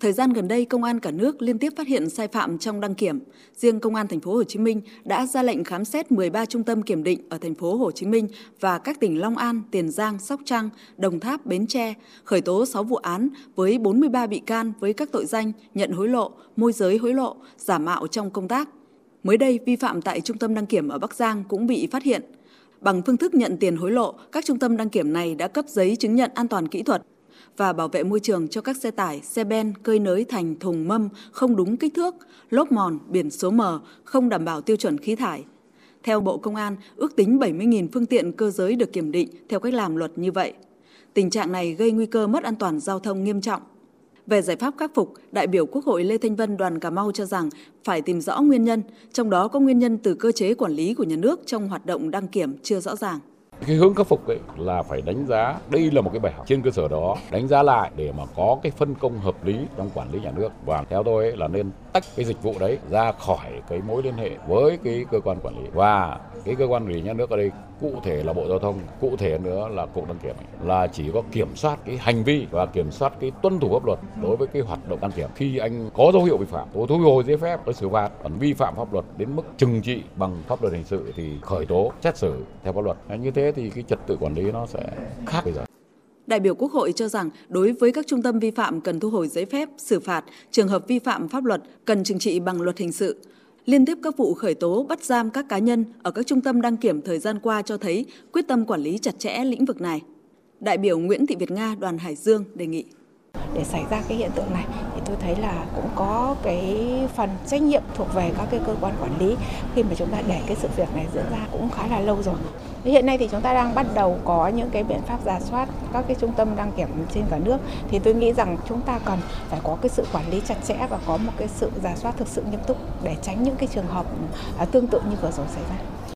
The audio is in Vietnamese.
Thời gian gần đây, công an cả nước liên tiếp phát hiện sai phạm trong đăng kiểm. Riêng công an thành phố Hồ Chí Minh đã ra lệnh khám xét 13 trung tâm kiểm định ở thành phố Hồ Chí Minh và các tỉnh Long An, Tiền Giang, Sóc Trăng, Đồng Tháp, Bến Tre, khởi tố 6 vụ án với 43 bị can với các tội danh nhận hối lộ, môi giới hối lộ, giả mạo trong công tác. Mới đây, vi phạm tại trung tâm đăng kiểm ở Bắc Giang cũng bị phát hiện. Bằng phương thức nhận tiền hối lộ, các trung tâm đăng kiểm này đã cấp giấy chứng nhận an toàn kỹ thuật và bảo vệ môi trường cho các xe tải, xe ben cơi nới thành thùng mâm không đúng kích thước, lốp mòn, biển số mờ, không đảm bảo tiêu chuẩn khí thải. Theo Bộ Công an, ước tính 70.000 phương tiện cơ giới được kiểm định theo cách làm luật như vậy. Tình trạng này gây nguy cơ mất an toàn giao thông nghiêm trọng. Về giải pháp khắc phục, đại biểu Quốc hội Lê Thanh Vân đoàn Cà Mau cho rằng phải tìm rõ nguyên nhân, trong đó có nguyên nhân từ cơ chế quản lý của nhà nước trong hoạt động đăng kiểm chưa rõ ràng. Cái hướng khắc phục ấy là phải đánh giá, đây là một cái bài học trên cơ sở đó, đánh giá lại để mà có cái phân công hợp lý trong quản lý nhà nước. Và theo tôi ấy là nên tách cái dịch vụ đấy ra khỏi cái mối liên hệ với cái cơ quan quản lý. Và cái cơ quan quản lý nhà nước ở đây, cụ thể là bộ giao thông, cụ thể nữa là cục đăng kiểm là chỉ có kiểm soát cái hành vi và kiểm soát cái tuân thủ pháp luật đối với cái hoạt động đăng kiểm. Khi anh có dấu hiệu vi phạm tôi thu hồi giấy phép tôi xử phạt, còn vi phạm pháp luật đến mức trừng trị bằng pháp luật hình sự thì khởi tố, xét xử theo pháp luật. Như thế thì cái trật tự quản lý nó sẽ khác bây giờ Đại biểu Quốc hội cho rằng đối với các trung tâm vi phạm cần thu hồi giấy phép, xử phạt, trường hợp vi phạm pháp luật cần trừng trị bằng luật hình sự. Liên tiếp các vụ khởi tố bắt giam các cá nhân ở các trung tâm đăng kiểm thời gian qua cho thấy quyết tâm quản lý chặt chẽ lĩnh vực này. Đại biểu Nguyễn Thị Việt Nga đoàn Hải Dương đề nghị để xảy ra cái hiện tượng này tôi thấy là cũng có cái phần trách nhiệm thuộc về các cái cơ quan quản lý khi mà chúng ta để cái sự việc này diễn ra cũng khá là lâu rồi. Hiện nay thì chúng ta đang bắt đầu có những cái biện pháp giả soát các cái trung tâm đăng kiểm trên cả nước thì tôi nghĩ rằng chúng ta cần phải có cái sự quản lý chặt chẽ và có một cái sự giả soát thực sự nghiêm túc để tránh những cái trường hợp à, tương tự như vừa rồi xảy ra.